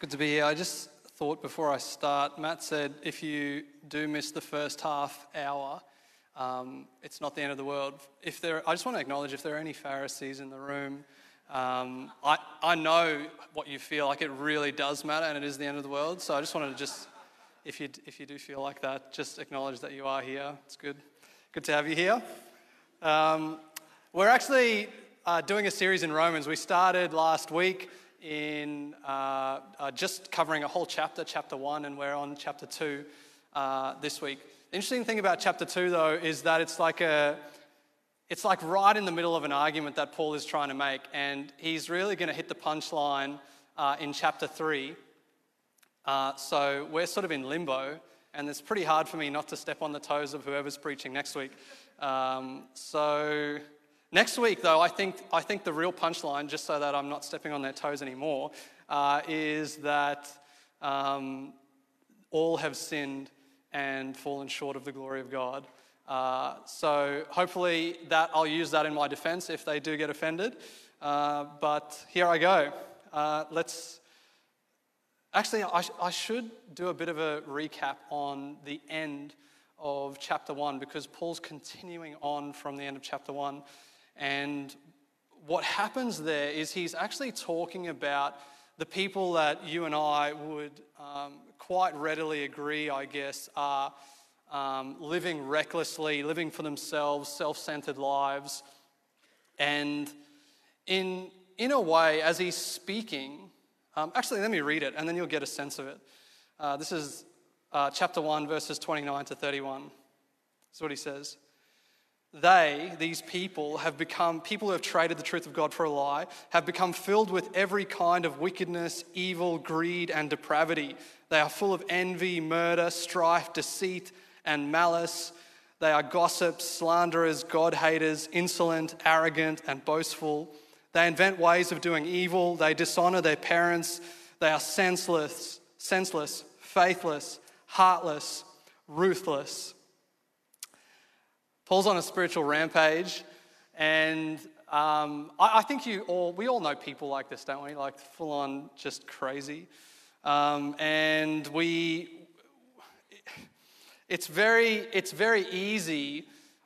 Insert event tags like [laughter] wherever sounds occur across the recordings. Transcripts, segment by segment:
good to be here. I just thought before I start, Matt said if you do miss the first half hour, um, it's not the end of the world. If there, I just want to acknowledge if there are any Pharisees in the room, um, I, I know what you feel like it really does matter and it is the end of the world. So I just wanted to just, if you, if you do feel like that, just acknowledge that you are here. It's good. Good to have you here. Um, we're actually uh, doing a series in Romans. We started last week in uh, uh, just covering a whole chapter, chapter one, and we're on chapter two uh, this week. The interesting thing about chapter two, though, is that it's like a it's like right in the middle of an argument that Paul is trying to make, and he's really going to hit the punchline uh, in chapter three. Uh, so we're sort of in limbo, and it's pretty hard for me not to step on the toes of whoever's preaching next week. Um, so next week, though, I think I think the real punchline, just so that I'm not stepping on their toes anymore, uh, is that um, all have sinned and fallen short of the glory of God. Uh, so hopefully that I'll use that in my defense if they do get offended. Uh, but here I go. Uh, let's actually I, sh- I, should do a bit of a recap on the end of chapter one because Paul's continuing on from the end of chapter one, and what happens there is he's actually talking about the people that you and I would um, quite readily agree, I guess, are um, living recklessly, living for themselves, self centered lives. And in, in a way, as he's speaking, um, actually, let me read it and then you'll get a sense of it. Uh, this is uh, chapter 1, verses 29 to 31. That's what he says. They, these people, have become, people who have traded the truth of God for a lie, have become filled with every kind of wickedness, evil, greed, and depravity. They are full of envy, murder, strife, deceit and malice. They are gossips, slanderers, God haters, insolent, arrogant, and boastful. They invent ways of doing evil. They dishonor their parents. They are senseless, senseless, faithless, heartless, ruthless. Paul's on a spiritual rampage, and um, I, I, think you all, we all know people like this, don't we? Like full on just crazy. Um, and we, it's very, it's very easy,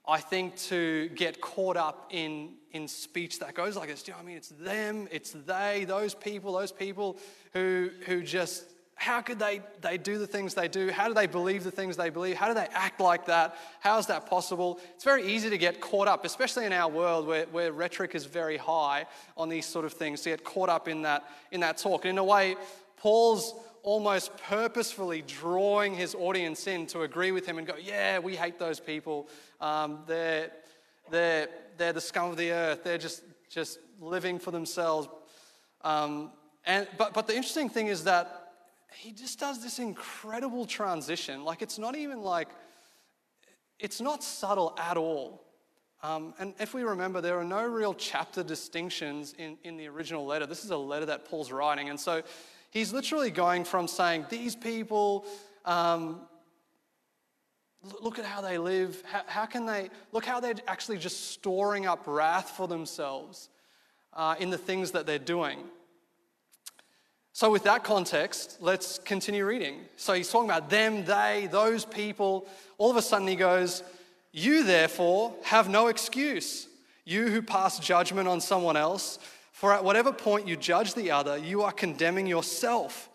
I think, to get caught up in, in speech that goes like this. Do you know what I mean? It's them, it's they, those people, those people who, who just, how could they, they do the things they do? How do they believe the things they believe? How do they act like that? How is that possible? It's very easy to get caught up, especially in our world where, where rhetoric is very high on these sort of things, to get caught up in that, in that talk. And in a way, Paul's almost purposefully drawing his audience in to agree with him and go, Yeah, we hate those people. Um, they're, they're, they're the scum of the earth. They're just, just living for themselves. Um, and, but, but the interesting thing is that he just does this incredible transition. Like, it's not even like, it's not subtle at all. Um, and if we remember, there are no real chapter distinctions in, in the original letter. This is a letter that Paul's writing. And so He's literally going from saying, These people, um, look at how they live. How, how, can they, look how they're actually just storing up wrath for themselves uh, in the things that they're doing. So, with that context, let's continue reading. So, he's talking about them, they, those people. All of a sudden, he goes, You therefore have no excuse. You who pass judgment on someone else, for at whatever point you judge the other, you are condemning yourself,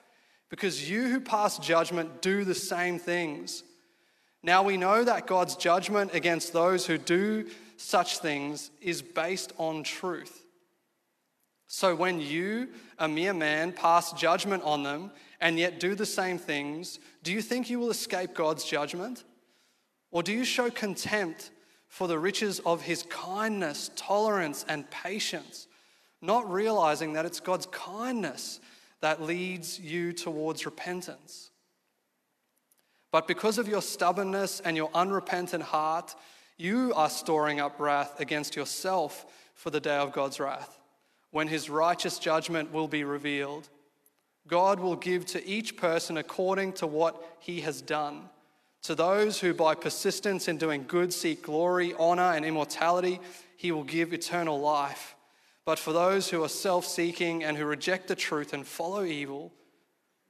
because you who pass judgment do the same things. Now we know that God's judgment against those who do such things is based on truth. So when you, a mere man, pass judgment on them and yet do the same things, do you think you will escape God's judgment? Or do you show contempt for the riches of his kindness, tolerance, and patience? not realizing that it's God's kindness that leads you towards repentance. But because of your stubbornness and your unrepentant heart, you are storing up wrath against yourself for the day of God's wrath, when his righteous judgment will be revealed. God will give to each person according to what he has done. To those who by persistence in doing good seek glory, honor, and immortality, he will give eternal life. But for those who are self seeking and who reject the truth and follow evil,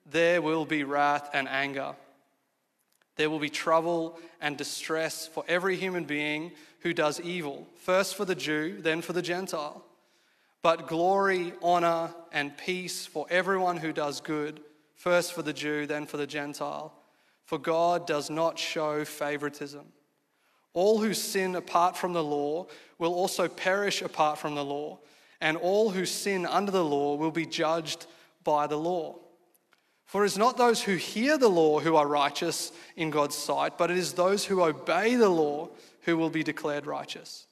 there will be wrath and anger. There will be trouble and distress for every human being who does evil, first for the Jew, then for the Gentile. But glory, honor, and peace for everyone who does good, first for the Jew, then for the Gentile. For God does not show favoritism. All who sin apart from the law will also perish apart from the law, and all who sin under the law will be judged by the law. For it is not those who hear the law who are righteous in God's sight, but it is those who obey the law who will be declared righteous.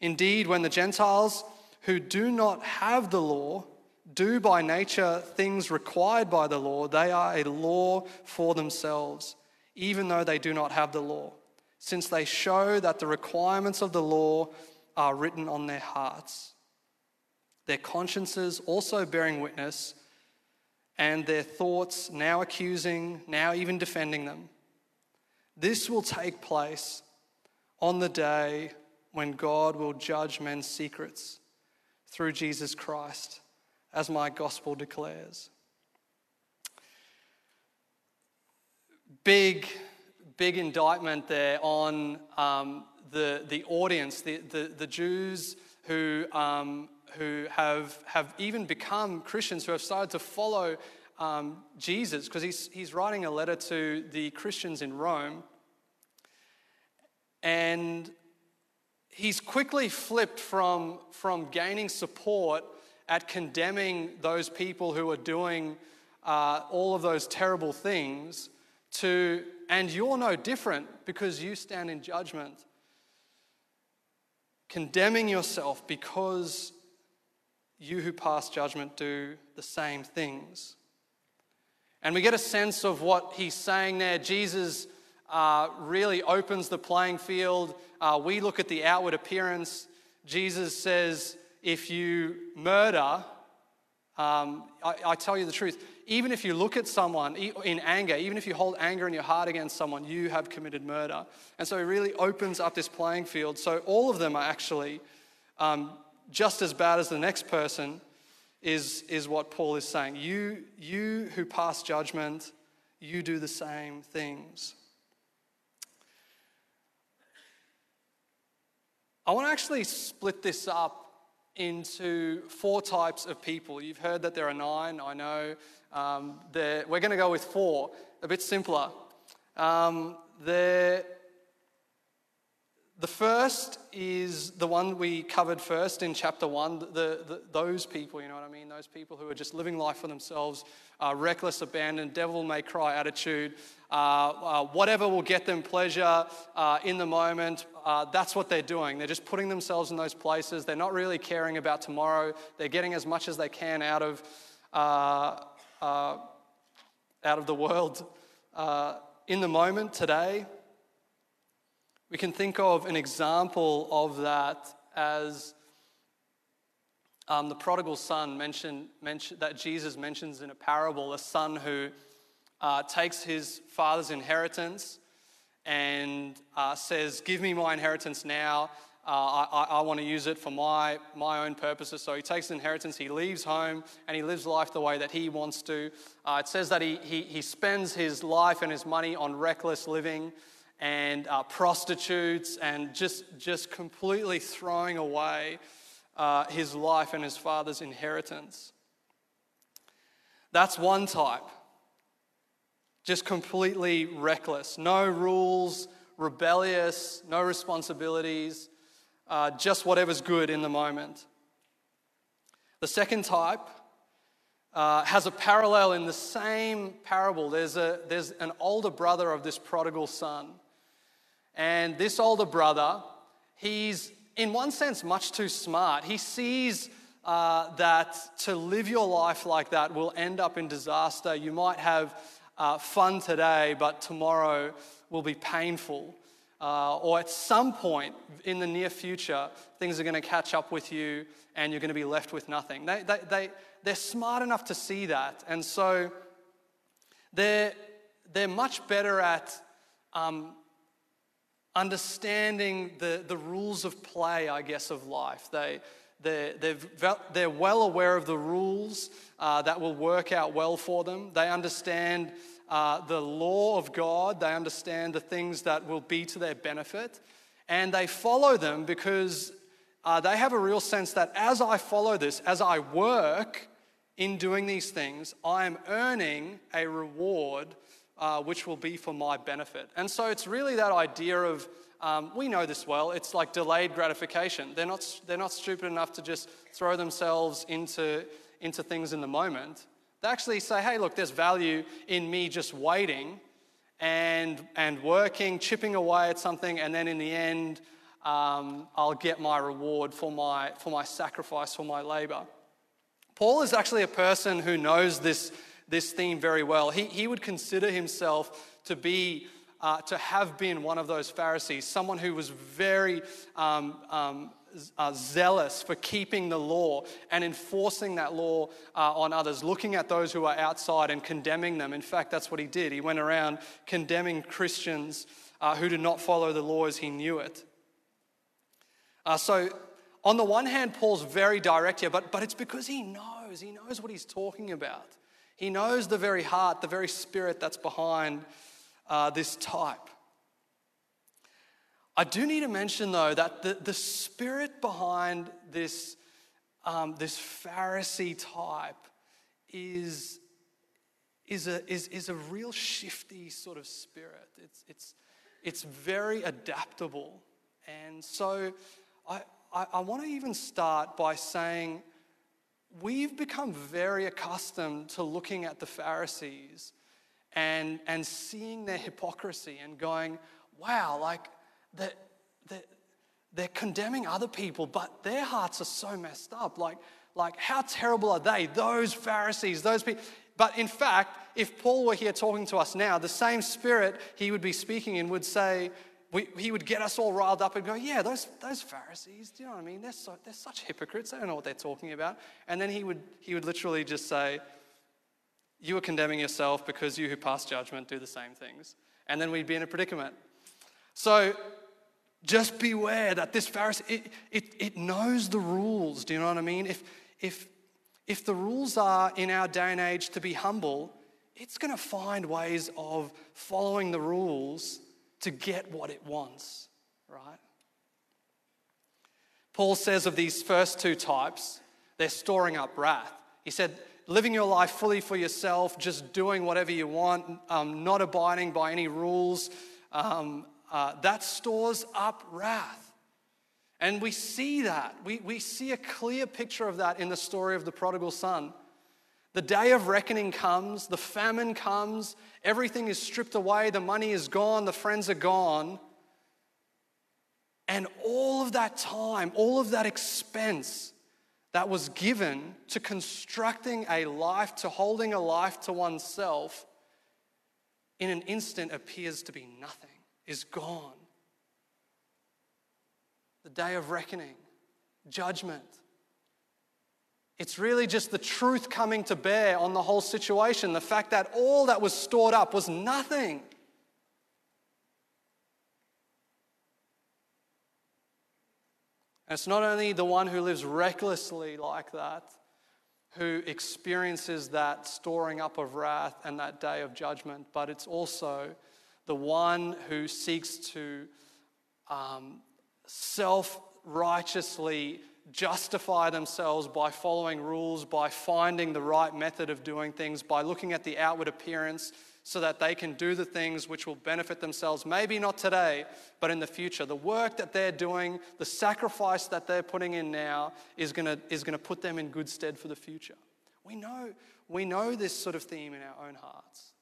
Indeed, when the Gentiles who do not have the law do by nature things required by the law, they are a law for themselves, even though they do not have the law, since they show that the requirements of the law are written on their hearts. Their consciences also bearing witness and their thoughts now accusing, now even defending them. This will take place on the day when God will judge men's secrets through Jesus Christ, as my gospel declares. Big, big indictment there on um, the, the audience, the, the, the Jews who um, who have, have even become Christians, who have started to follow um, Jesus, because he's, he's writing a letter to the Christians in Rome. And he's quickly flipped from, from gaining support at condemning those people who are doing uh, all of those terrible things to, and you're no different because you stand in judgment. Condemning yourself because you who pass judgment do the same things. And we get a sense of what he's saying there. Jesus uh, really opens the playing field. Uh, we look at the outward appearance. Jesus says, if you murder, um, I, I, tell you the truth, even if you look at someone in anger, even if you hold anger in your heart against someone, you have committed murder. And so it really opens up this playing field. So all of them are actually um, just as bad as the next person is, is what Paul is saying. You, you who pass judgment, you do the same things. I want to actually split this up into four types of people. You've heard that there are nine, I know. Um, we're going to go with four, a bit simpler. Um, the first is the one we covered first in chapter one, the, the, those people, you know what I mean? Those people who are just living life for themselves, uh, reckless, abandoned, devil may cry attitude, uh, uh, whatever will get them pleasure uh, in the moment, uh, that's what they're doing. They're just putting themselves in those places. They're not really caring about tomorrow. They're getting as much as they can out of, uh, out of the world in the moment today. We can think of an example of that as um, the prodigal son mentioned, mentioned, that Jesus mentions in a parable, a son who uh, takes his father's inheritance and uh, says, Give me my inheritance now. Uh, I, I want to use it for my, my own purposes. So he takes inheritance, he leaves home, and he lives life the way that he wants to. Uh, it says that he, he, he spends his life and his money on reckless living and uh, prostitutes and just, just completely throwing away uh, his life and his father's inheritance. That's one type. Just completely reckless. No rules, rebellious, no responsibilities, uh, just whatever's good in the moment. The second type uh, has a parallel in the same parable. There's, a, there's an older brother of this prodigal son. And this older brother, he's in one sense much too smart. He sees uh, that to live your life like that will end up in disaster. You might have uh, fun today, but tomorrow will be painful. Uh, or at some point in the near future, things are going to catch up with you and you're going to be left with nothing. They, they, they, they're smart enough to see that. And so they're, they're much better at um, understanding the, the rules of play, I guess, of life. They, they're, they're, they're well aware of the rules uh, that will work out well for them. They understand uh, the law of God, they understand the things that will be to their benefit, and they follow them because uh, they have a real sense that as I follow this, as I work in doing these things, I am earning a reward uh, which will be for my benefit. And so it's really that idea of um, we know this well. It's like delayed gratification. They're not, they're not stupid enough to just throw themselves into, into things in the moment. They actually say, hey, look, there's value in me just waiting and, and working, chipping away at something, and then in the end, um, I'll get my reward for my, for my sacrifice, for my labor. Paul is actually a person who knows this, this theme very well. He, he would consider himself to be uh, to have been one of those Pharisees, someone who was very um, um, uh, zealous for keeping the law and enforcing that law uh, on others, looking at those who are outside and condemning them. In fact, that's what he did. He went around condemning Christians uh, who did not follow the law as he knew it. Uh, so, on the one hand, Paul's very direct here, but, but it's because he knows. He knows what he's talking about. He knows the very heart, the very spirit that's behind uh, this type. I do need to mention, though, that the, the spirit behind this, um, this Pharisee type is, is, a, is, is a real shifty sort of spirit. It's, it's, it's very adaptable. And so I, I, I want to even start by saying we've become very accustomed to looking at the Pharisees and, and seeing their hypocrisy and going, wow, like they're, they're, they're condemning other people, but their hearts are so messed up. Like, like, how terrible are they? Those Pharisees, those people. But in fact, if Paul were here talking to us now, the same spirit he would be speaking in would say, we, he would get us all riled up and go, Yeah, those, those Pharisees, do you know what I mean? They're, so, they're such hypocrites. They don't know what they're talking about. And then he would, he would literally just say, you are condemning yourself because you who pass judgment do the same things. And then we'd be in a predicament. So just beware that this Pharisee, it, it, it knows the rules. Do you know what I mean? If, if, if the rules are in our day and age to be humble, it's going to find ways of following the rules to get what it wants, right? Paul says of these first two types, they're storing up wrath. He said, living your life fully for yourself, just doing whatever you want, um, not abiding by any rules, um, uh, that stores up wrath. And we see that. We, we see a clear picture of that in the story of the prodigal son. The day of reckoning comes, the famine comes, everything is stripped away, the money is gone, the friends are gone. And all of that time, all of that expense, that was given to constructing a life, to holding a life to oneself, in an instant appears to be nothing, is gone. The day of reckoning, judgment. It's really just the truth coming to bear on the whole situation. The fact that all that was stored up was nothing. And it's not only the one who lives recklessly like that who experiences that storing up of wrath and that day of judgment, but it's also the one who seeks to um, self righteously justify themselves by following rules, by finding the right method of doing things, by looking at the outward appearance so that they can do the things which will benefit themselves, maybe not today, but in the future. The work that they're doing, the sacrifice that they're putting in now is going to is going to put them in good stead for the future. We know, we know this sort of theme in our own hearts.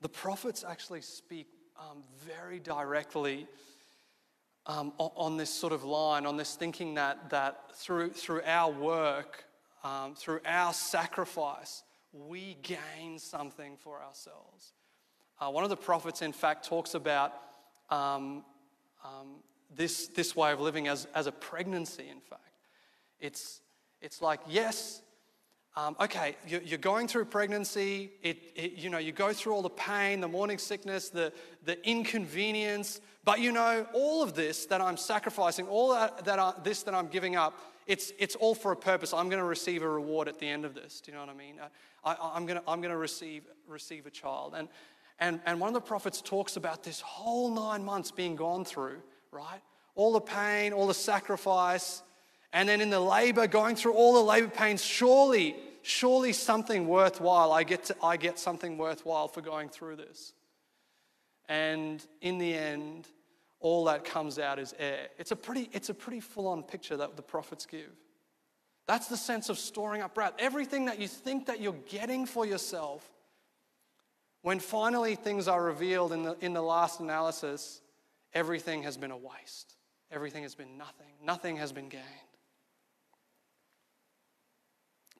The prophets actually speak um, very directly um, on, this sort of line, on this thinking that, that through, through our work, um, through our sacrifice, we gain something for ourselves. Uh, one of the prophets, in fact, talks about um, um, this, this way of living as, as a pregnancy, in fact. It's, it's like, yes, um, okay, you're going through pregnancy, it, it, you know, you go through all the pain, the morning sickness, the, the inconvenience, but you know, all of this that I'm sacrificing, all that, that I, this that I'm giving up, it's, it's all for a purpose. I'm going to receive a reward at the end of this. Do you know what I mean? I, am going to, I'm going to receive, receive a child. And, and, and one of the prophets talks about this whole nine months being gone through, right? All the pain, all the sacrifice, and then in the labor, going through all the labor pains, surely, surely something worthwhile. I get, to, I get something worthwhile for going through this. And in the end, all that comes out is air. It's a pretty, it's a pretty full on picture that the prophets give. That's the sense of storing up wrath. Everything that you think that you're getting for yourself, when finally things are revealed in the, in the last analysis, everything has been a waste. Everything has been nothing. Nothing has been gained.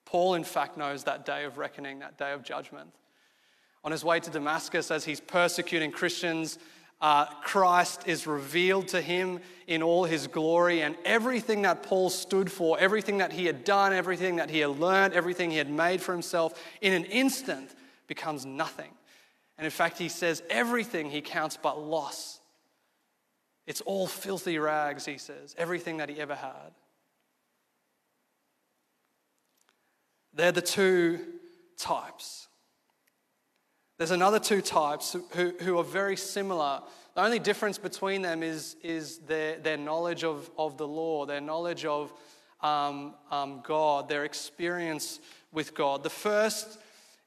Paul, in fact, knows that day of reckoning, that day of judgment. On his way to Damascus, as he's persecuting Christians, uh, Christ is revealed to him in all his glory, and everything that Paul stood for, everything that he had done, everything that he had learned, everything he had made for himself, in an instant becomes nothing. And in fact, he says everything he counts but loss. It's all filthy rags, he says, everything that he ever had. They're the two types. There's another two types who, who are very similar. The only difference between them is, is their, their knowledge of, of the law, their knowledge of um, um, God, their experience with God. The first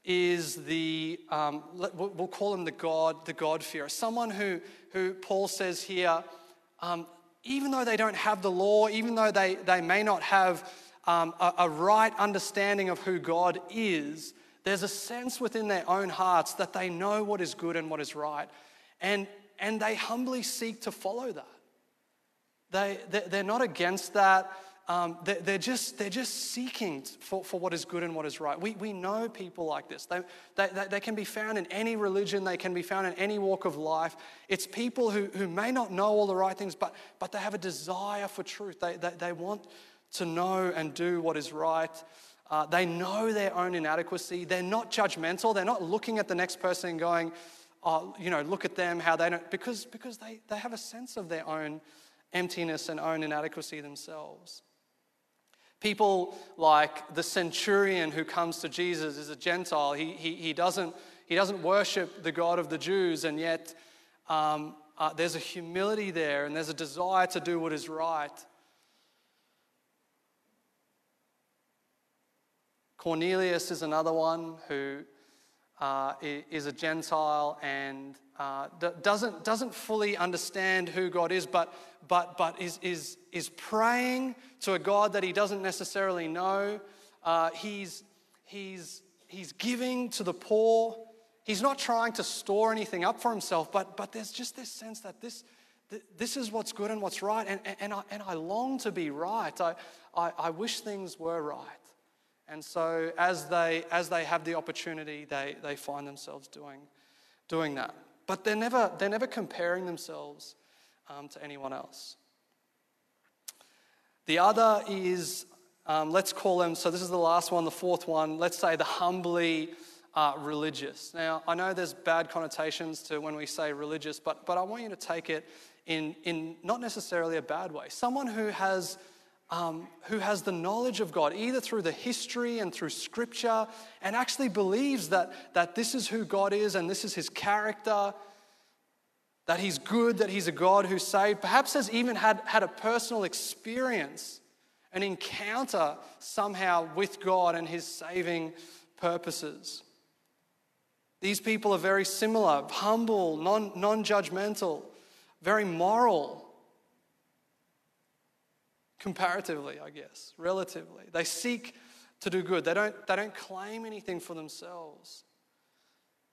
is the, um, we'll call him the God, the God fearer. Someone who, who Paul says here, um, even though they don't have the law, even though they, they may not have um, a, a right understanding of who God is, there's a sense within their own hearts that they know what is good and what is right. And, and they humbly seek to follow that. They, they're not against that. Um, they're, just, they're just seeking for, for what is good and what is right. We, we know people like this. They, they, they can be found in any religion, they can be found in any walk of life. It's people who, who may not know all the right things, but, but they have a desire for truth. They, they, they want to know and do what is right. Uh, they know their own inadequacy. They're not judgmental. They're not looking at the next person and going, oh, you know, look at them, how they don't, because, because they, they have a sense of their own emptiness and own inadequacy themselves. People like the centurion who comes to Jesus is a Gentile. He, he, he, doesn't, he doesn't worship the God of the Jews, and yet um, uh, there's a humility there and there's a desire to do what is right. Cornelius is another one who uh, is a Gentile and uh, doesn't, doesn't fully understand who God is, but, but, but is, is, is praying to a God that he doesn't necessarily know. Uh, he's, he's, he's giving to the poor. He's not trying to store anything up for himself, but, but there's just this sense that this, this is what's good and what's right, and, and, I, and I long to be right. I, I, I wish things were right. And so as they, as they have the opportunity, they, they find themselves doing, doing that. But they're never, they're never comparing themselves um, to anyone else. The other is, um, let's call them, so this is the last one, the fourth one, let's say the humbly uh, religious. Now, I know there's bad connotations to when we say religious, but, but I want you to take it in, in not necessarily a bad way. Someone who has um, who has the knowledge of God, either through the history and through scripture, and actually believes that, that this is who God is and this is his character, that he's good, that he's a God who saved, perhaps has even had, had a personal experience, an encounter somehow with God and his saving purposes. These people are very similar, humble, non judgmental, very moral comparatively, I guess, relatively. They seek to do good, they don't, they don't claim anything for themselves.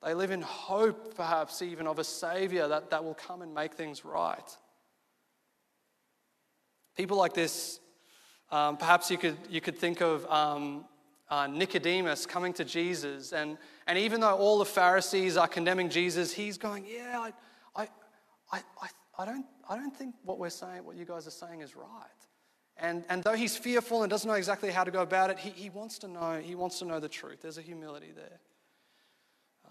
They live in hope, perhaps even, of a Savior that, that will come and make things right. People like this, um, perhaps you could, you could think of um, uh, Nicodemus coming to Jesus, and, and even though all the Pharisees are condemning Jesus, he's going, Yeah, I, I, I, I, don't, I don't think what we're saying, what you guys are saying is right. And, and though he's fearful and doesn't know exactly how to go about it, he, he wants to know, he wants to know the truth. There's a humility there.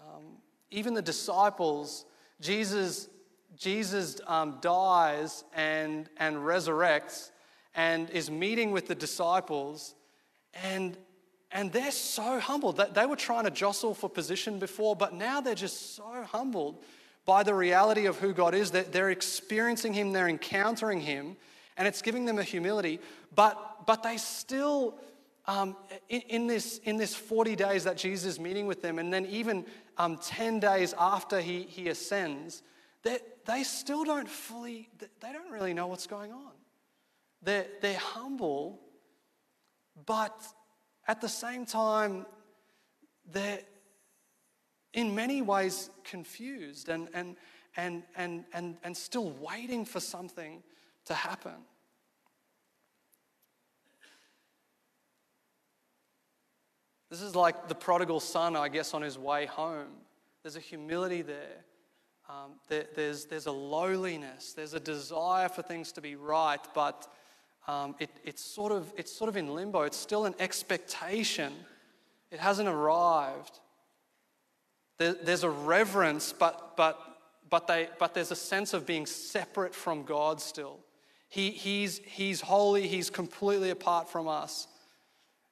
Um, even the disciples, Jesus, Jesus um, dies and, and resurrects and is meeting with the disciples, and, and they're so humbled. That they were trying to jostle for position before, but now they're just so humbled by the reality of who God is. That they're experiencing Him, they're encountering Him, and it's giving them a humility. But, but they still, um, in, in, this, in this 40 days that Jesus is meeting with them, and then even um, 10 days after he, he ascends, they, they still don't fully, they don't really know what's going on. They're, they're humble, but at the same time, they're in many ways confused and, and, and, and, and, and still waiting for something to happen. This is like the prodigal son, I guess, on his way home. There's a humility there. Um, there there's, there's a lowliness. There's a desire for things to be right, but um, it, it's, sort of, it's sort of in limbo. It's still an expectation. It hasn't arrived. There, there's a reverence, but, but, but, they, but there's a sense of being separate from God still. He, he's, he's holy, He's completely apart from us.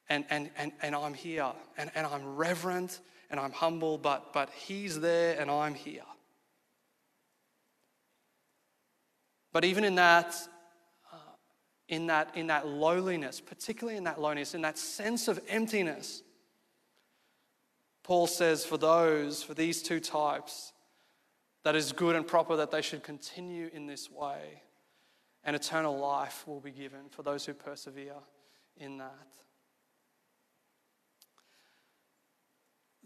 And, and, and, and I'm here, and, and I'm reverent, and I'm humble, but, but He's there, and I'm here. But even in that, uh, in that, in that lowliness, particularly in that loneliness, in that sense of emptiness, Paul says for those, for these two types, that is good and proper that they should continue in this way and eternal life will be given for those who persevere in that.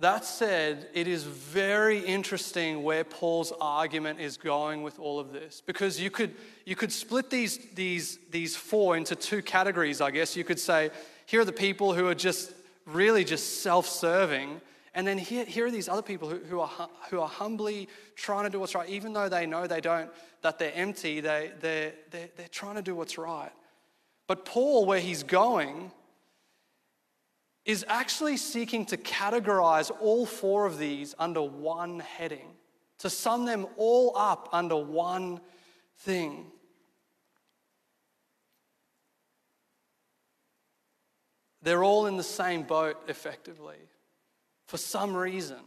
That said, it is very interesting where Paul's argument is going with all of this. Because you could, you could split these, these, these four into two categories, I guess. You could say, here are the people who are just really just self serving. And then here, here are these other people who, who, are, who are humbly trying to do what's right, even though they know they don't, that they're empty, they, they're, they're, they're trying to do what's right. But Paul, where he's going, is actually seeking to categorize all four of these under one heading, to sum them all up under one thing. They're all in the same boat, effectively for some reason.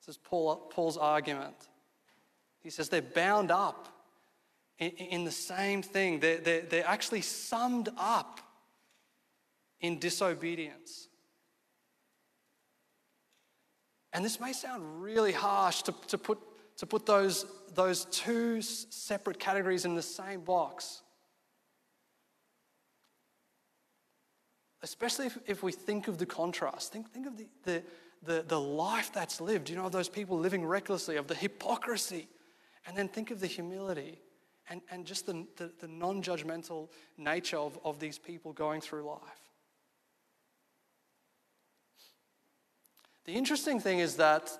This is Paul, Paul's argument. He says they're bound up in, in the same thing, they're, they're, they're actually summed up in disobedience. And this may sound really harsh to, to, put, to put those, those two separate categories in the same box. Especially if, if we think of the contrast. Think, think of the, the, the, the life that's lived, you know, of those people living recklessly, of the hypocrisy. And then think of the humility and, and just the, the, the non judgmental nature of, of these people going through life. The interesting thing is that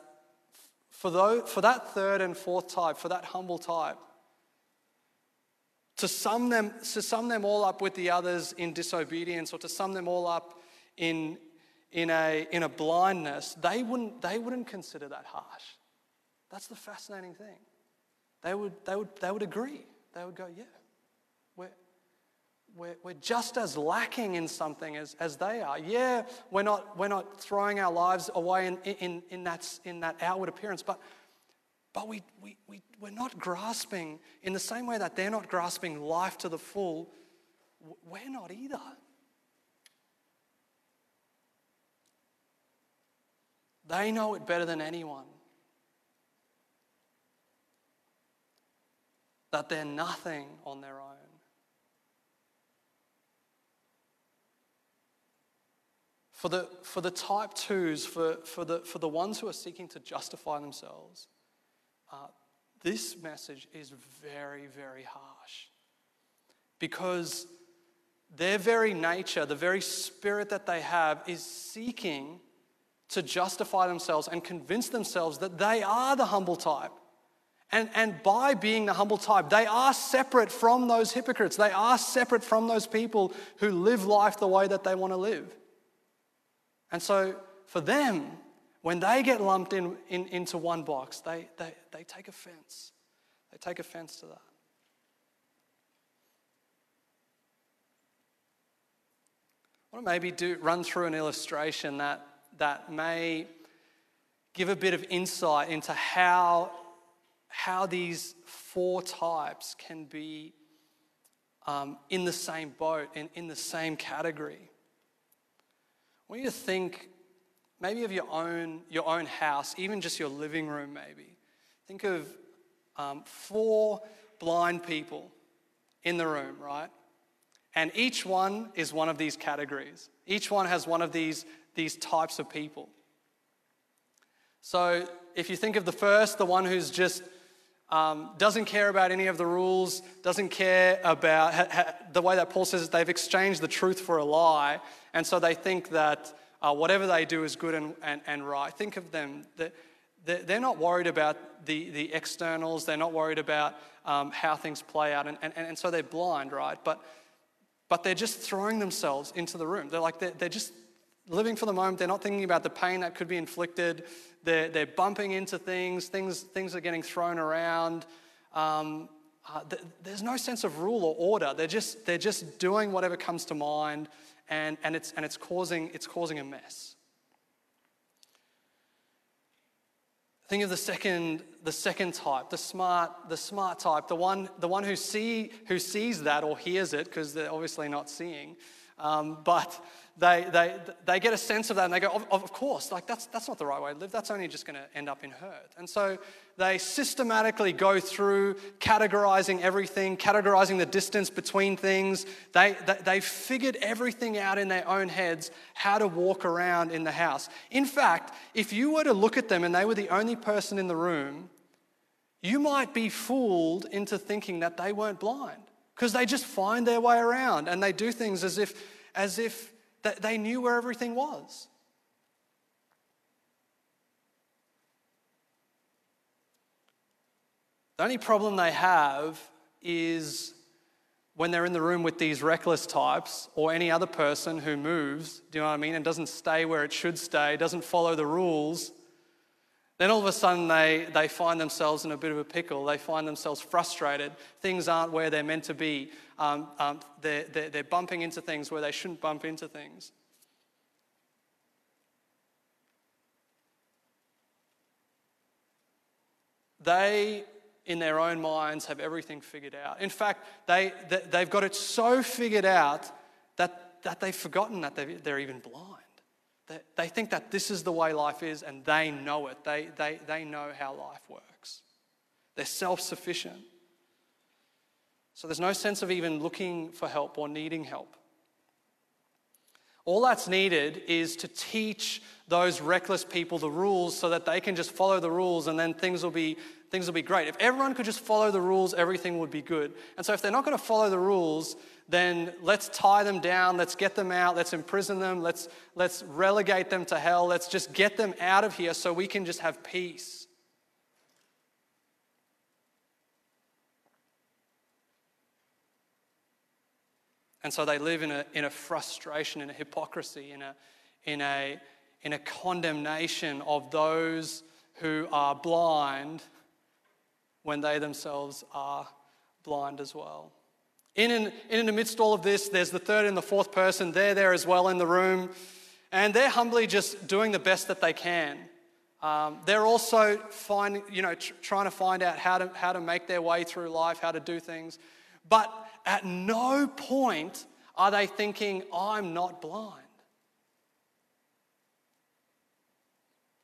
for, those, for that third and fourth type, for that humble type, to sum them, to sum them all up with the others in disobedience or to sum them all up in, in, a, in a blindness, they wouldn't, they wouldn't consider that harsh. That's the fascinating thing. They would, they would, they would agree. They would go, yeah, we're, we're, we're just as lacking in something as, as they are. Yeah, we're not, we're not throwing our lives away in, in, in, that, in that outward appearance, but but we, we, we, we're not grasping, in the same way that they're not grasping life to the full, we're not either. They know it better than anyone. That they're nothing on their own. For the, for the type twos, for, for, the, for the ones who are seeking to justify themselves, uh, this message is very, very harsh because their very nature, the very spirit that they have, is seeking to justify themselves and convince themselves that they are the humble type And, and by being the humble type, they are separate from those hypocrites. They are separate from those people who live life the way that they want to live. And so for them, when they get lumped in, in, into one box, they, they, they take offense. They take offense to that. I want to maybe do, run through an illustration that, that may give a bit of insight into how, how these four types can be um, in the same boat, in, in the same category. I want you to think maybe of your own, your own house, even just your living room, maybe. Think of um, four blind people in the room, right? And each one is one of these categories. Each one has one of these, these types of people. So if you think of the first, the one who's just um, doesn't care about any of the rules, doesn't care about ha, ha, the way that Paul says it, they've exchanged the truth for a lie, and so they think that uh, whatever they do is good and, and, and right. Think of them. That they're not worried about the, the externals, they're not worried about um, how things play out, and, and, and so they're blind, right? But, but they're just throwing themselves into the room. They're like, they're, they're just living for the moment. They're not thinking about the pain that could be inflicted. They're, they're bumping into things, things, things are getting thrown around. Um, uh, th- there's no sense of rule or order. They're just, they're just doing whatever comes to mind, and, and, it's, and it's, causing, it's causing a mess. Think of the second, the second type, the smart, the smart type, the one, the one who, see, who sees that or hears it, because they're obviously not seeing, um, but they, they, they get a sense of that and they go, of, of course, like that's, that's not the right way to live. That's only just going to end up in hurt. And so they systematically go through categorizing everything, categorizing the distance between things. They, they, they've figured everything out in their own heads how to walk around in the house. In fact, if you were to look at them and they were the only person in the room, you might be fooled into thinking that they weren't blind because they just find their way around and they do things as if, as if they knew where everything was. The only problem they have is when they're in the room with these reckless types or any other person who moves, do you know what I mean, and doesn't stay where it should stay, doesn't follow the rules, then all of a sudden they, they find themselves in a bit of a pickle. They find themselves frustrated. Things aren't where they're meant to be. Um, um, they're, they're, they're bumping into things where they shouldn't bump into things. They, in their own minds, have everything figured out. In fact, they, they've got it so figured out that, that they've forgotten that they're even blind. They, They think that this is the way life is and they know it. They, they, they know how life works. They're self sufficient. So there's no sense of even looking for help or needing help. All that's needed is to teach those reckless people the rules so that they can just follow the rules and then things will be things will be great. If everyone could just follow the rules, everything would be good. And so if they're not going to follow the rules, then let's tie them down, let's get them out, let's imprison them, let's, let's relegate them to hell, let's just get them out of here so we can just have peace. And so they live in a, in a frustration, in a hypocrisy, in a, in, a, in a condemnation of those who are blind when they themselves are blind as well. In and, in amidst all of this, there's the third and the fourth person. They're there as well in the room, and they're humbly just doing the best that they can. Um, they're also finding, you know, tr- trying to find out how to, how to make their way through life, how to do things. But at no point are they thinking, I'm not blind.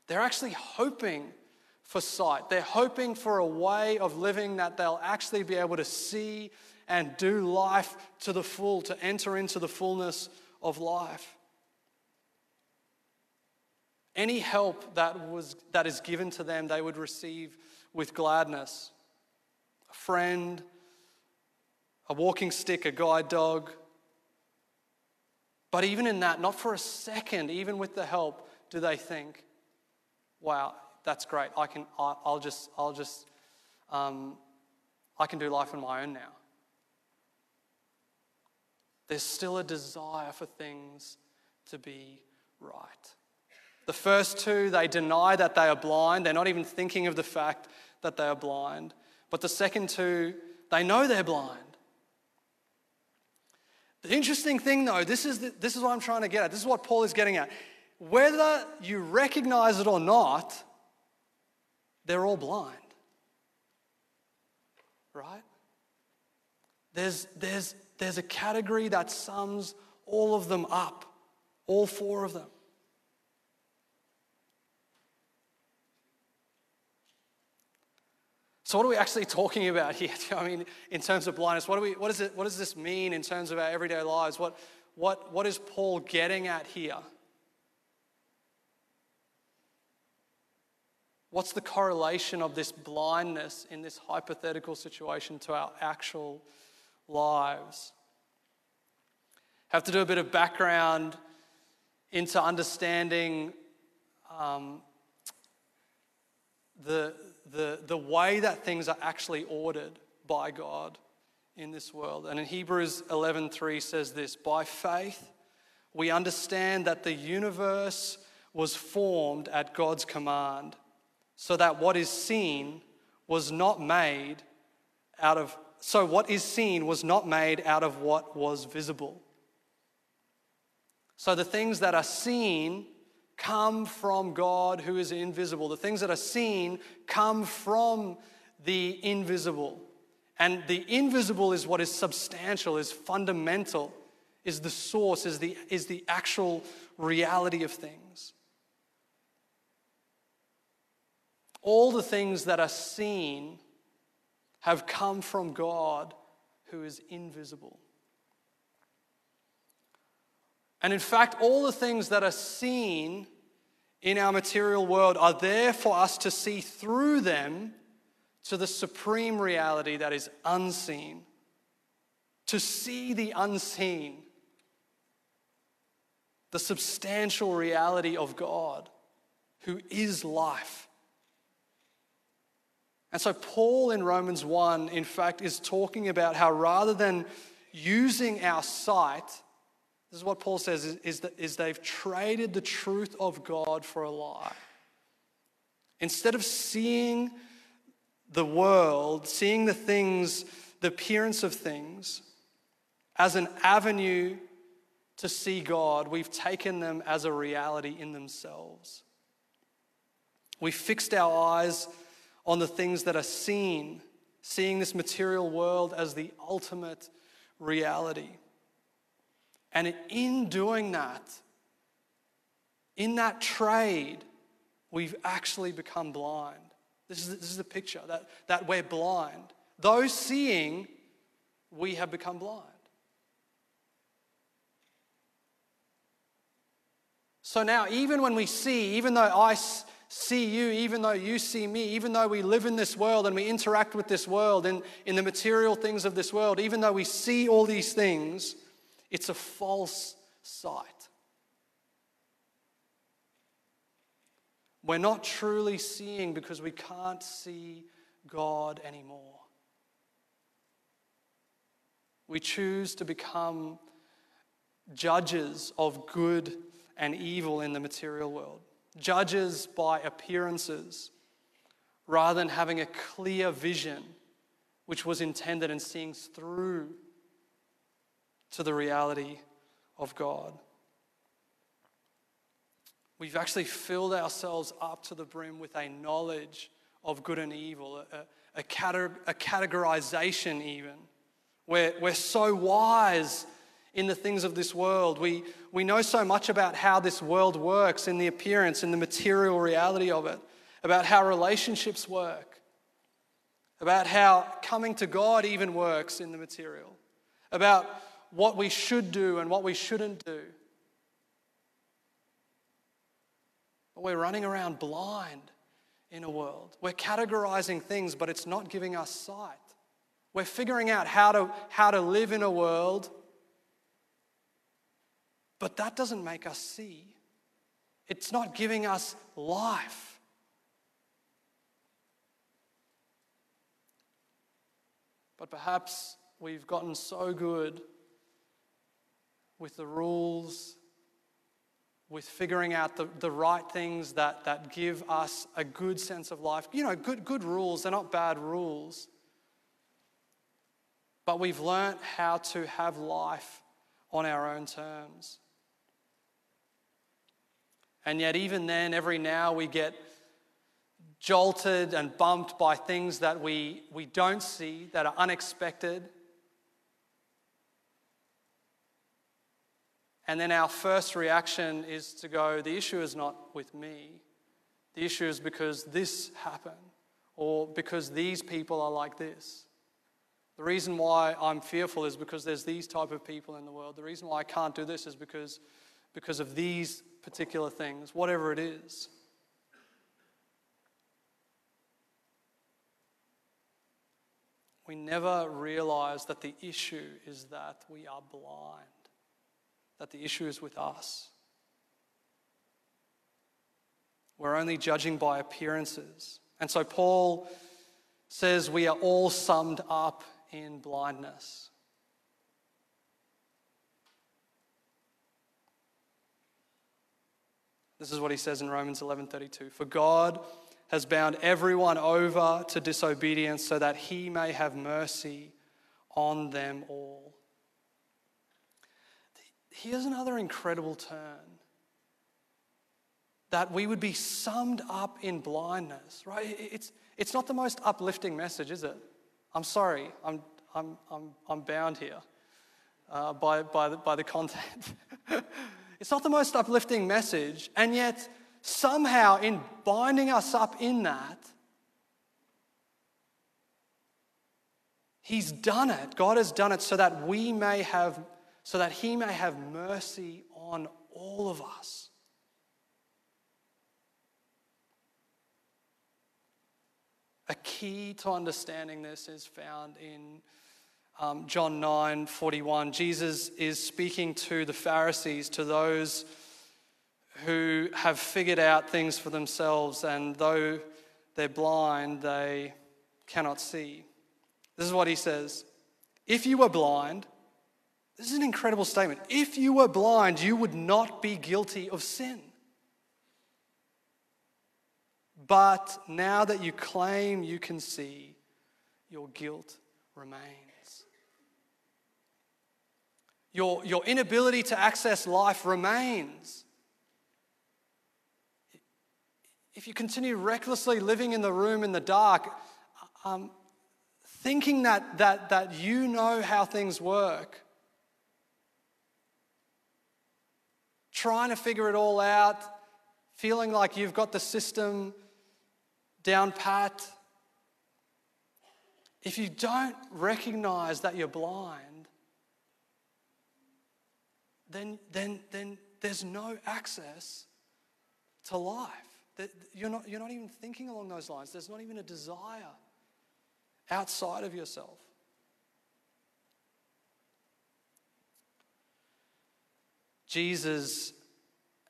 They're actually hoping for sight. They're hoping for a way of living that they'll actually be able to see and do life to the full, to enter into the fullness of life. Any help that, was, that is given to them, they would receive with gladness. A friend, a walking stick, a guide dog. But even in that, not for a second, even with the help, do they think, wow, that's great. I can, I'll just, I'll just um, I can do life on my own now. There's still a desire for things to be right. The first two, they deny that they are blind. They're not even thinking of the fact that they are blind. But the second two, they know they're blind. The interesting thing, though, this is, the, this is what I'm trying to get at. This is what Paul is getting at. Whether you recognize it or not, they're all blind. Right? There's, there's, there's a category that sums all of them up, all four of them. So, what are we actually talking about here? [laughs] I mean, in terms of blindness, what, we, what, is it, what does this mean in terms of our everyday lives? What, what, what is Paul getting at here? What's the correlation of this blindness in this hypothetical situation to our actual lives? Have to do a bit of background into understanding um, the, the, the way that things are actually ordered by God in this world. And in Hebrews 11:3 says this, by faith we understand that the universe was formed at God's command, so that what is seen was not made out of so what is seen was not made out of what was visible. So the things that are seen come from God who is invisible. The things that are seen come from the invisible. And the invisible is what is substantial, is fundamental, is the source, is the, is the actual reality of things. All the things that are seen have come from God who is invisible. And in fact, all the things that are seen in our material world are there for us to see through them to the supreme reality that is unseen. To see the unseen, the substantial reality of God, who is life. And so, Paul in Romans 1, in fact, is talking about how rather than using our sight this is what Paul says is, is, that, is they've traded the truth of God for a lie. Instead of seeing the world, seeing the things, the appearance of things, as an avenue to see God, we've taken them as a reality in themselves. We fixed our eyes on the things that are seen, seeing this material world as the ultimate reality. And in doing that, in that trade, we've actually become blind. This is, this is the picture that, that we're blind. Those seeing, we have become blind. So now, even when we see, even though I see you, even though you see me, even though we live in this world and we interact with this world and in the material things of this world, even though we see all these things, it's a false sight. We're not truly seeing because we can't see God anymore. We choose to become judges of good and evil in the material world, judges by appearances, rather than having a clear vision which was intended and seeing through to the reality of God. We've actually filled ourselves up to the brim with a knowledge of good and evil, a, a, a categorization, even. We're, we're so wise in the things of this world. We, we know so much about how this world works in the appearance, in the material reality of it, about how relationships work, about how coming to God even works in the material, about what we should do and what we shouldn't do. But we're running around blind in a world. We're categorizing things, but it's not giving us sight. We're figuring out how to, how to live in a world, but that doesn't make us see. It's not giving us life. But perhaps we've gotten so good with the rules, with figuring out the, the right things that, that give us a good sense of life. You know, good, good rules, they're not bad rules. But we've learnt how to have life on our own terms. And yet, even then, every now we get jolted and bumped by things that we, we don't see, that are unexpected. And then our first reaction is to go, the issue is not with me. The issue is because this happened, or because these people are like this. The reason why I'm fearful is because there's these type of people in the world. The reason why I can't do this is because, because of these particular things, whatever it is. We never realize that the issue is that we are blind, that the issue is with us. We're only judging by appearances. And so Paul says we are all summed up in blindness. This is what he says in Romans 11:32. For God has bound everyone over to disobedience so that he may have mercy on them all. Here's another incredible turn that we would be summed up in blindness, right? It's, it's not the most uplifting message, is it? I'm sorry, I'm, I'm, I'm, I'm bound here uh, by, by, the, by the content. [laughs] it's not the most uplifting message, and yet, somehow, in binding us up in that, He's done it. God has done it so that we may have, so that He may have mercy on all of us. A key to understanding this is found in um, John 9 41. Jesus is speaking to the Pharisees, to those who have figured out things for themselves, and though they're blind, they cannot see. This is what he says If you were blind, this is an incredible statement. If you were blind, you would not be guilty of sin. But now that you claim you can see, your guilt remains. Your, your inability to access life remains. If you continue recklessly living in the room in the dark, um, thinking that, that, that you know how things work, trying to figure it all out, feeling like you've got the system down pat. If you don't recognize that you're blind, then, then, then there's no access to life. That you're not, you're not even thinking along those lines. There's not even a desire outside of yourself. Jesus,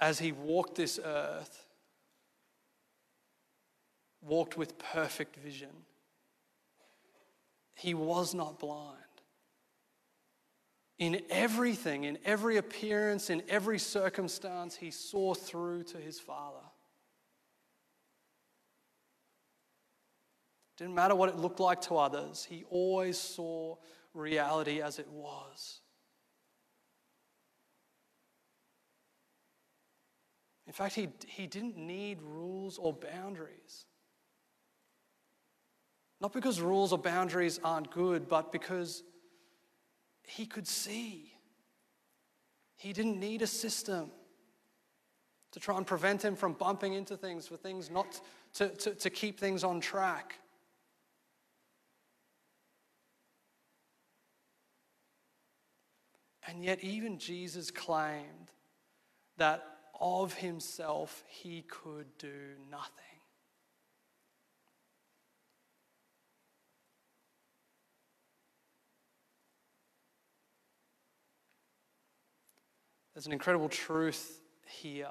as he walked this earth, walked with perfect vision. He was not blind. In everything, in every appearance, in every circumstance, he saw through to his Father. Didn't matter what it looked like to others, he always saw reality as it was. In fact, he, he didn't need rules or boundaries. Not because rules or boundaries aren't good, but because he could see. He didn't need a system to try and prevent him from bumping into things, for things not to, to, to keep things on track. And yet, even Jesus claimed that of himself he could do nothing. There's an incredible truth here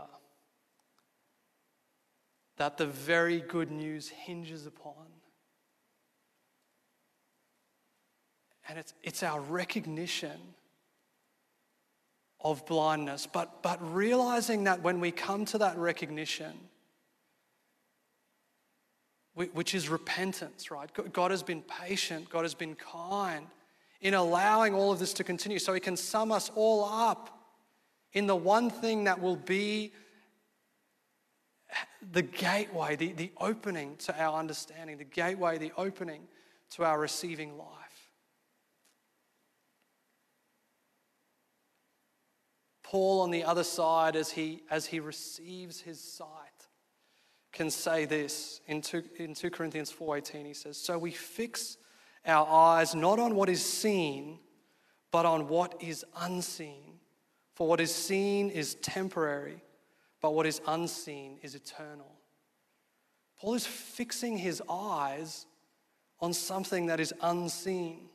that the very good news hinges upon. And it's, it's our recognition of blindness, but, but realizing that when we come to that recognition, which is repentance, right? God has been patient, God has been kind in allowing all of this to continue so He can sum us all up in the one thing that will be the gateway, the, the opening to our understanding, the gateway, the opening to our receiving life. Paul, on the other side, as he, as he receives his sight, can say this. In 2, in 2 Corinthians 4:18 he says so we fix our eyes not on what is seen but on what is unseen. For what is seen is temporary but what is unseen is eternal. Paul is fixing his eyes on something that is unseen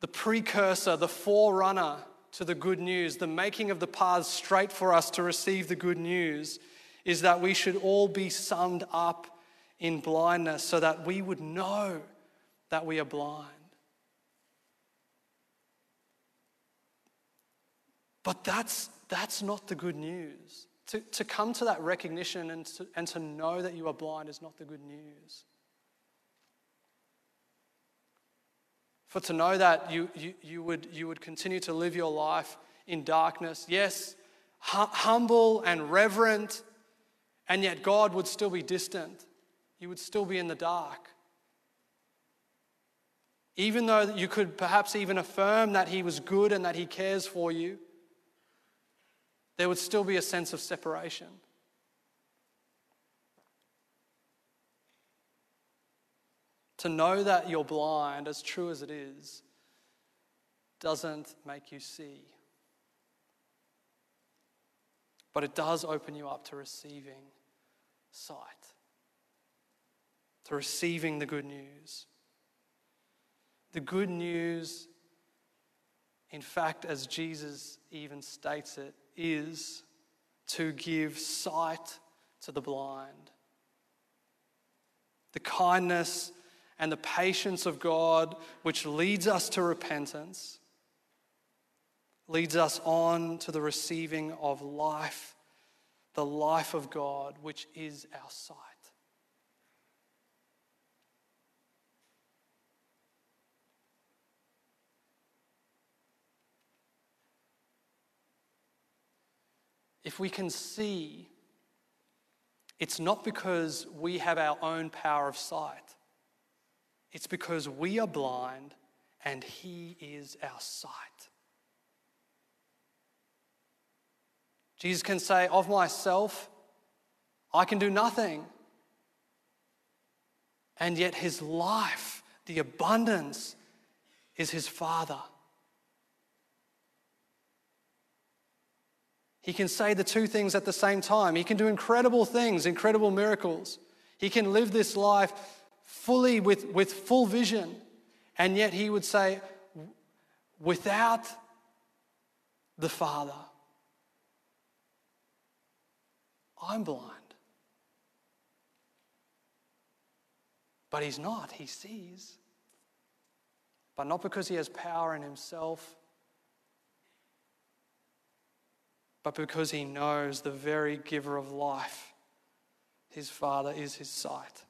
the precursor the forerunner to the good news, the making of the paths straight for us to receive the good news, is that we should all be summed up in blindness so that we would know that we are blind. But that's, that's not the good news. To, to come to that recognition and to, and to know that you are blind is not the good news. For to know that you, you, you, would, you would continue to live your life in darkness, yes, humble and reverent, and yet God would still be distant. You would still be in the dark. Even though you could perhaps even affirm that He was good and that He cares for you, there would still be a sense of separation. To know that you're blind, as true as it is, doesn't make you see. But it does open you up to receiving sight, to receiving the good news. The good news, in fact, as Jesus even states it, is to give sight to the blind. The kindness and the patience of God, which leads us to repentance, leads us on to the receiving of life, the life of God, which is our sight. If we can see, it's not because we have our own power of sight. It's because we are blind and He is our sight. Jesus can say, Of myself, I can do nothing. And yet, His life, the abundance, is His Father. He can say the two things at the same time. He can do incredible things, incredible miracles. He can live this life fully with, with full vision. And yet he would say, without the Father, I'm blind. But he's not, he sees. But not because he has power in himself, but because he knows the very giver of life, his Father, is his sight.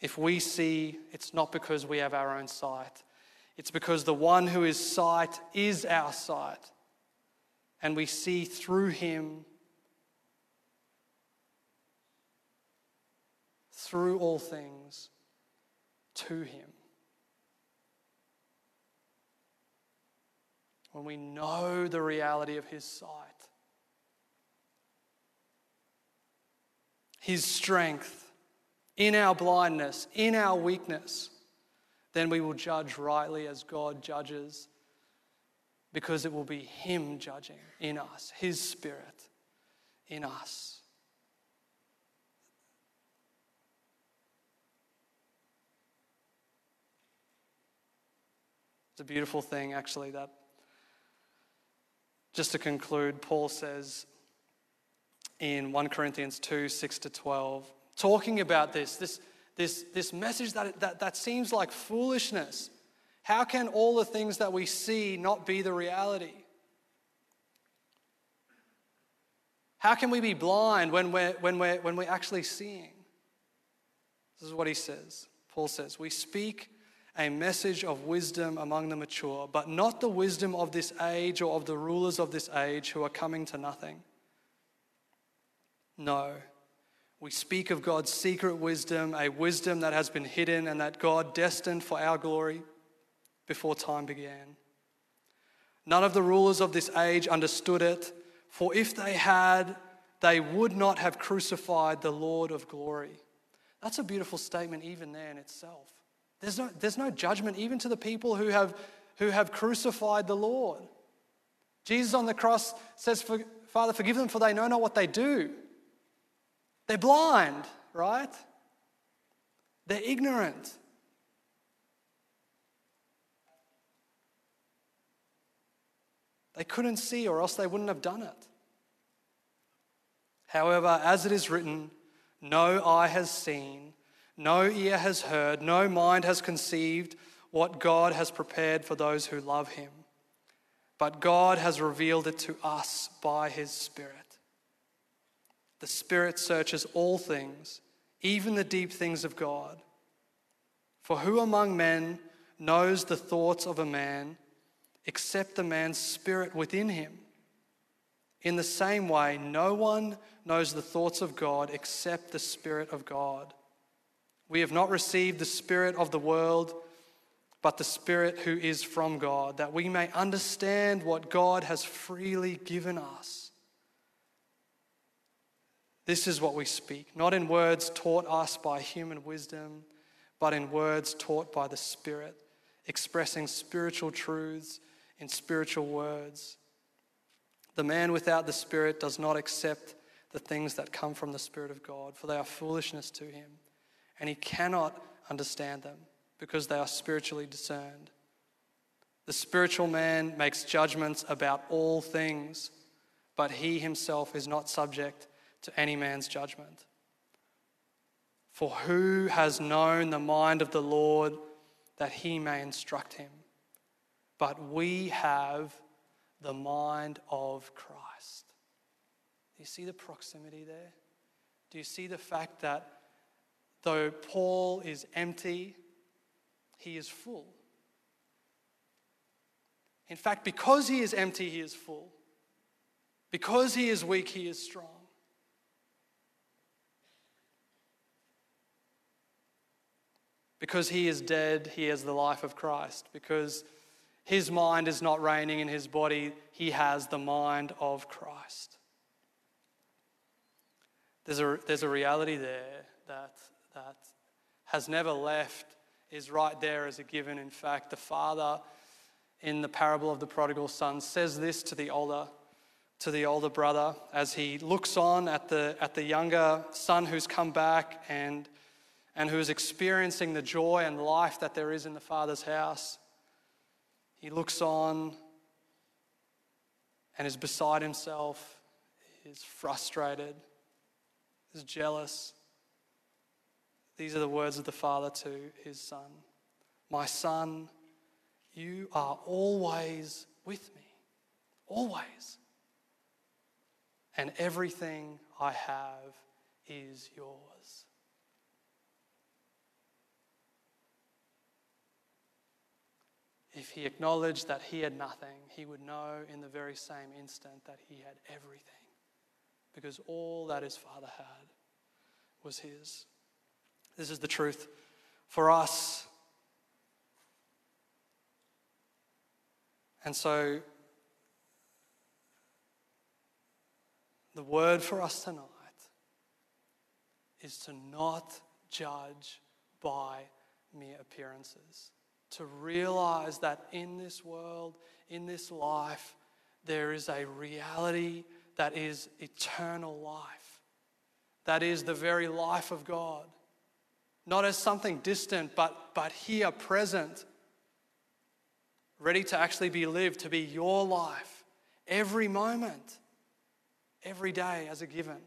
If we see, it's not because we have our own sight. It's because the one who is sight is our sight. And we see through him, through all things, to him. When we know the reality of his sight, his strength, in our blindness, in our weakness, then we will judge rightly as God judges because it will be Him judging in us, His Spirit in us. It's a beautiful thing, actually, that just to conclude, Paul says in 1 Corinthians 2 6 to 12, talking about this, this, this, this message that, that, that seems like foolishness. How can all the things that we see not be the reality? How can we be blind when we're, when we're, when we're actually seeing? This is what he says. Paul says, We speak a message of wisdom among the mature, but not the wisdom of this age or of the rulers of this age who are coming to nothing. No. We speak of God's secret wisdom, a wisdom that has been hidden and that God destined for our glory before time began. None of the rulers of this age understood it, for if they had, they would not have crucified the Lord of glory. That's a beautiful statement, even there in itself. There's no, there's no judgment even to the people who have, who have crucified the Lord. Jesus on the cross says, Father, forgive them, for they know not what they do. They're blind, right? They're ignorant. They couldn't see, or else they wouldn't have done it. However, as it is written, no eye has seen, no ear has heard, no mind has conceived what God has prepared for those who love him. But God has revealed it to us by his Spirit. The Spirit searches all things, even the deep things of God. For who among men knows the thoughts of a man except the man's spirit within him? In the same way, no one knows the thoughts of God except the Spirit of God. We have not received the Spirit of the world, but the Spirit who is from God, that we may understand what God has freely given us. This is what we speak, not in words taught us by human wisdom, but in words taught by the Spirit, expressing spiritual truths in spiritual words. The man without the Spirit does not accept the things that come from the Spirit of God, for they are foolishness to him, and he cannot understand them because they are spiritually discerned. The spiritual man makes judgments about all things, but he himself is not subject to any man's judgment. For who has known the mind of the Lord that he may instruct him? But we have the mind of Christ. Do you see the proximity there? Do you see the fact that though Paul is empty, he is full? In fact, because he is empty, he is full. Because he is weak, he is strong. Because he is dead, he has the life of Christ. Because his mind is not reigning in his body, he has the mind of Christ. There's a, there's a reality there that, that has never left, is right there as a given. In fact, the father in the parable of the prodigal son says this to the older to the older brother as he looks on at the, at the younger son who's come back and, and who's experiencing the joy and life that there is in the father's house. He looks on and is beside himself, is frustrated, is jealous. These are the words of the Father to his Son My Son, you are always with me, always. And everything I have is yours. If he acknowledged that he had nothing, he would know in the very same instant that he had everything because all that his father had was his. This is the truth for us. And so, the word for us tonight is to not judge by mere appearances. To realize that in this world, in this life, there is a reality that is eternal life. That is the very life of God. Not as something distant, but, but here, present, ready to actually be lived, to be your life every moment. every day as a given.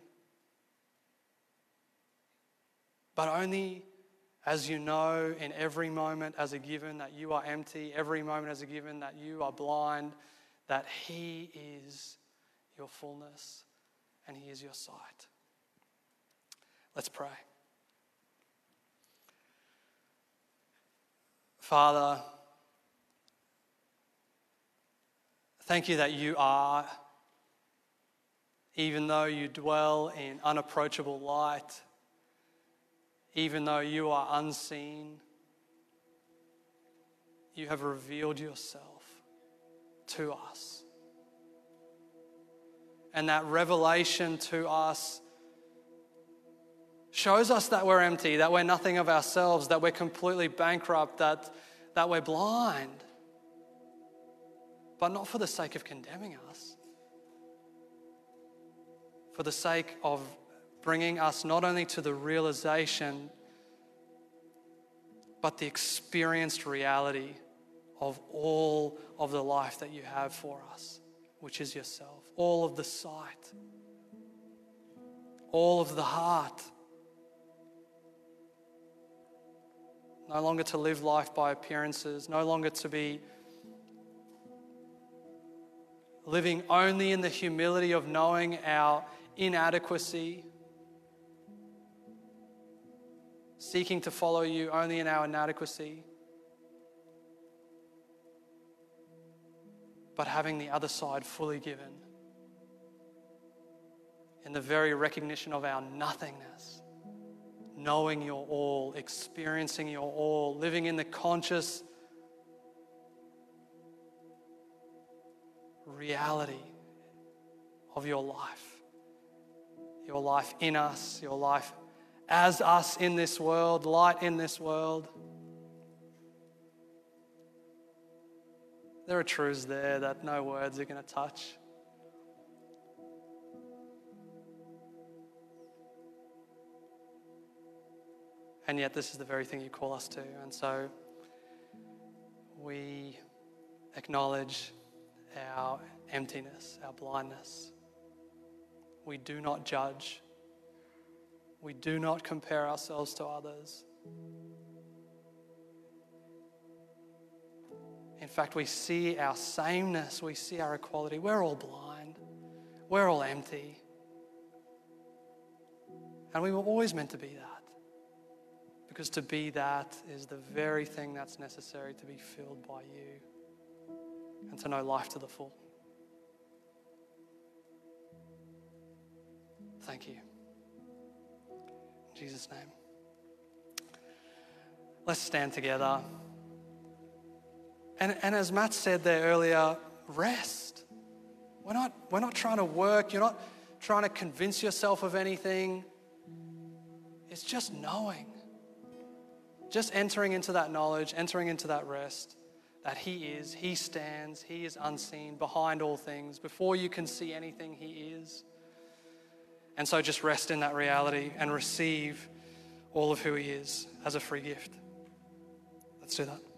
But only as you know in every moment as a given that you are empty, every moment as a given that you are blind, that He is your fullness and He is your sight. Let's pray. Father, thank you that you are, even though you dwell in unapproachable light even though you are unseen, you have revealed yourself to us. And that revelation to us shows us that we're empty, that we're nothing of ourselves, that we're completely bankrupt, that, that we're blind. But not for the sake of condemning us, for the sake of bringing us not only to the realization, but the experienced reality of all of the life that you have for us, which is yourself, all of the sight, all of the heart. No longer to live life by appearances, no longer to be living only in the humility of knowing our inadequacy seeking to follow you only in our inadequacy, but having the other side fully given in the very recognition of our nothingness, knowing your all, experiencing your all, living in the conscious reality of your life. Your life in us, your life as us in this world, light in this world. There are truths there that no words are going to touch. And yet, this is the very thing you call us to. And so, we acknowledge our emptiness, our blindness. We do not judge. We do not compare ourselves to others. In fact, we see our sameness, we see our equality. We're all blind, we're all empty. And we were always meant to be that. Because to be that is the very thing that's necessary to be filled by you and to know life to the full. Thank you. Jesus' name. Let's stand together. And, and as Matt said there earlier, rest. We're not, we're not trying to work, you're not trying to convince yourself of anything. It's just knowing. Just entering into that knowledge, entering into that rest that He is, He stands, He is unseen behind all things. Before you can see anything, He is. And so just rest in that reality and receive all of who He is as a free gift. Let's do that.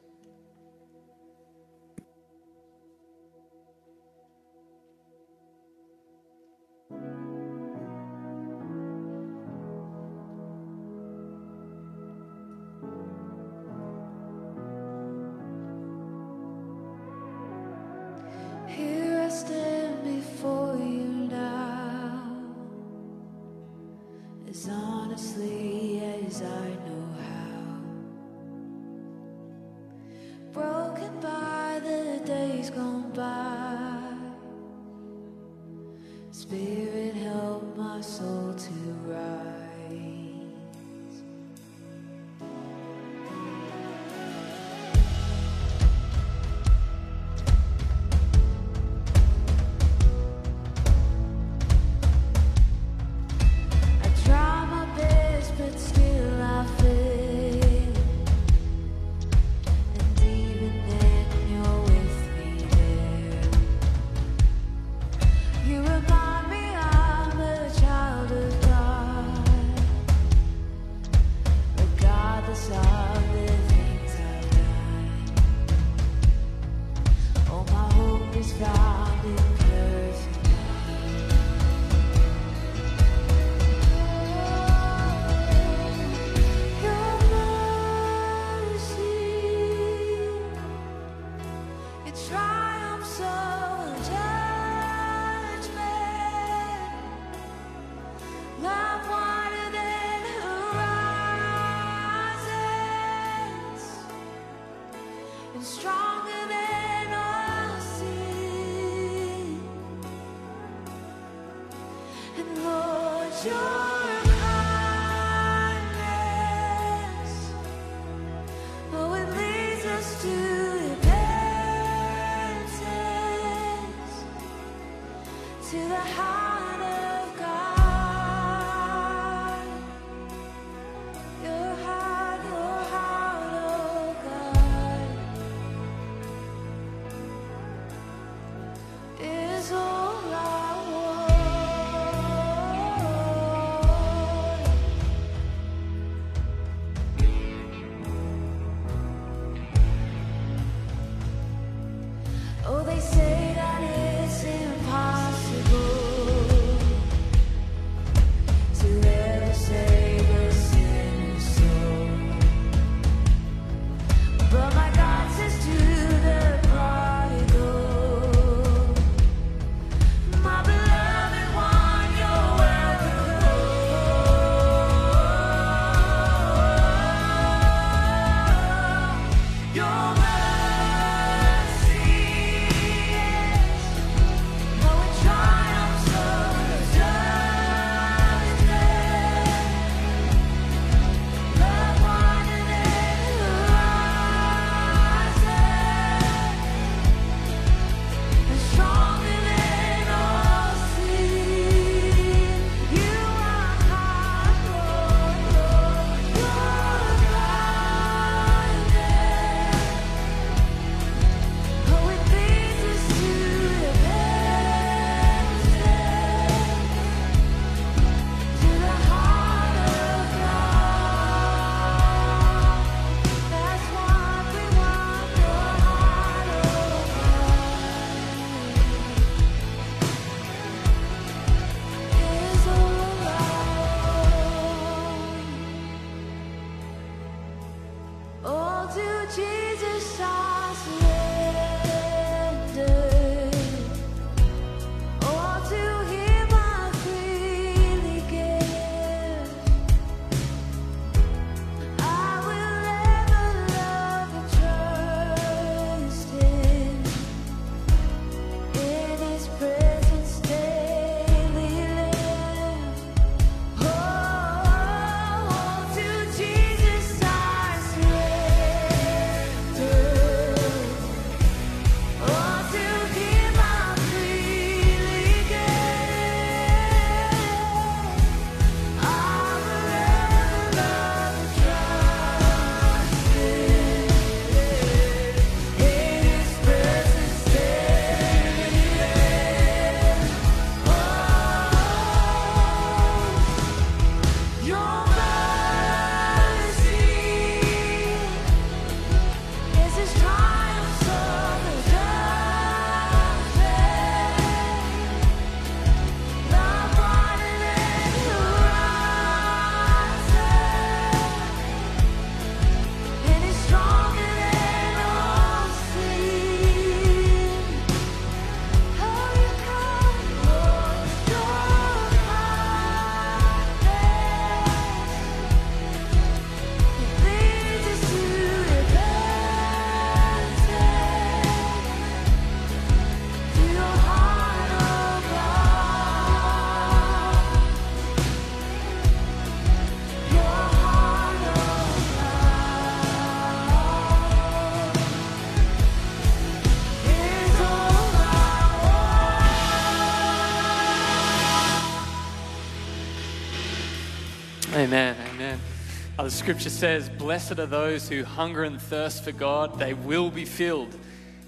scripture says, Blessed are those who hunger and thirst for God, they will be filled.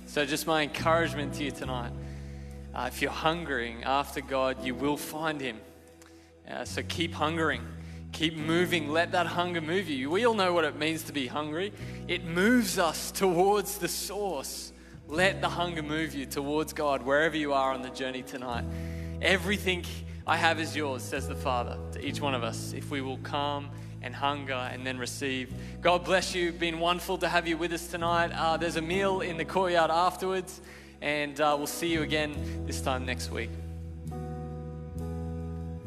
So, just my encouragement to you tonight uh, if you're hungering after God, you will find Him. Uh, so, keep hungering, keep moving. Let that hunger move you. We all know what it means to be hungry, it moves us towards the source. Let the hunger move you towards God wherever you are on the journey tonight. Everything I have is yours, says the Father, to each one of us, if we will come and hunger and then receive. God bless you. Been wonderful to have you with us tonight. Uh, there's a meal in the courtyard afterwards, and uh, we'll see you again this time next week.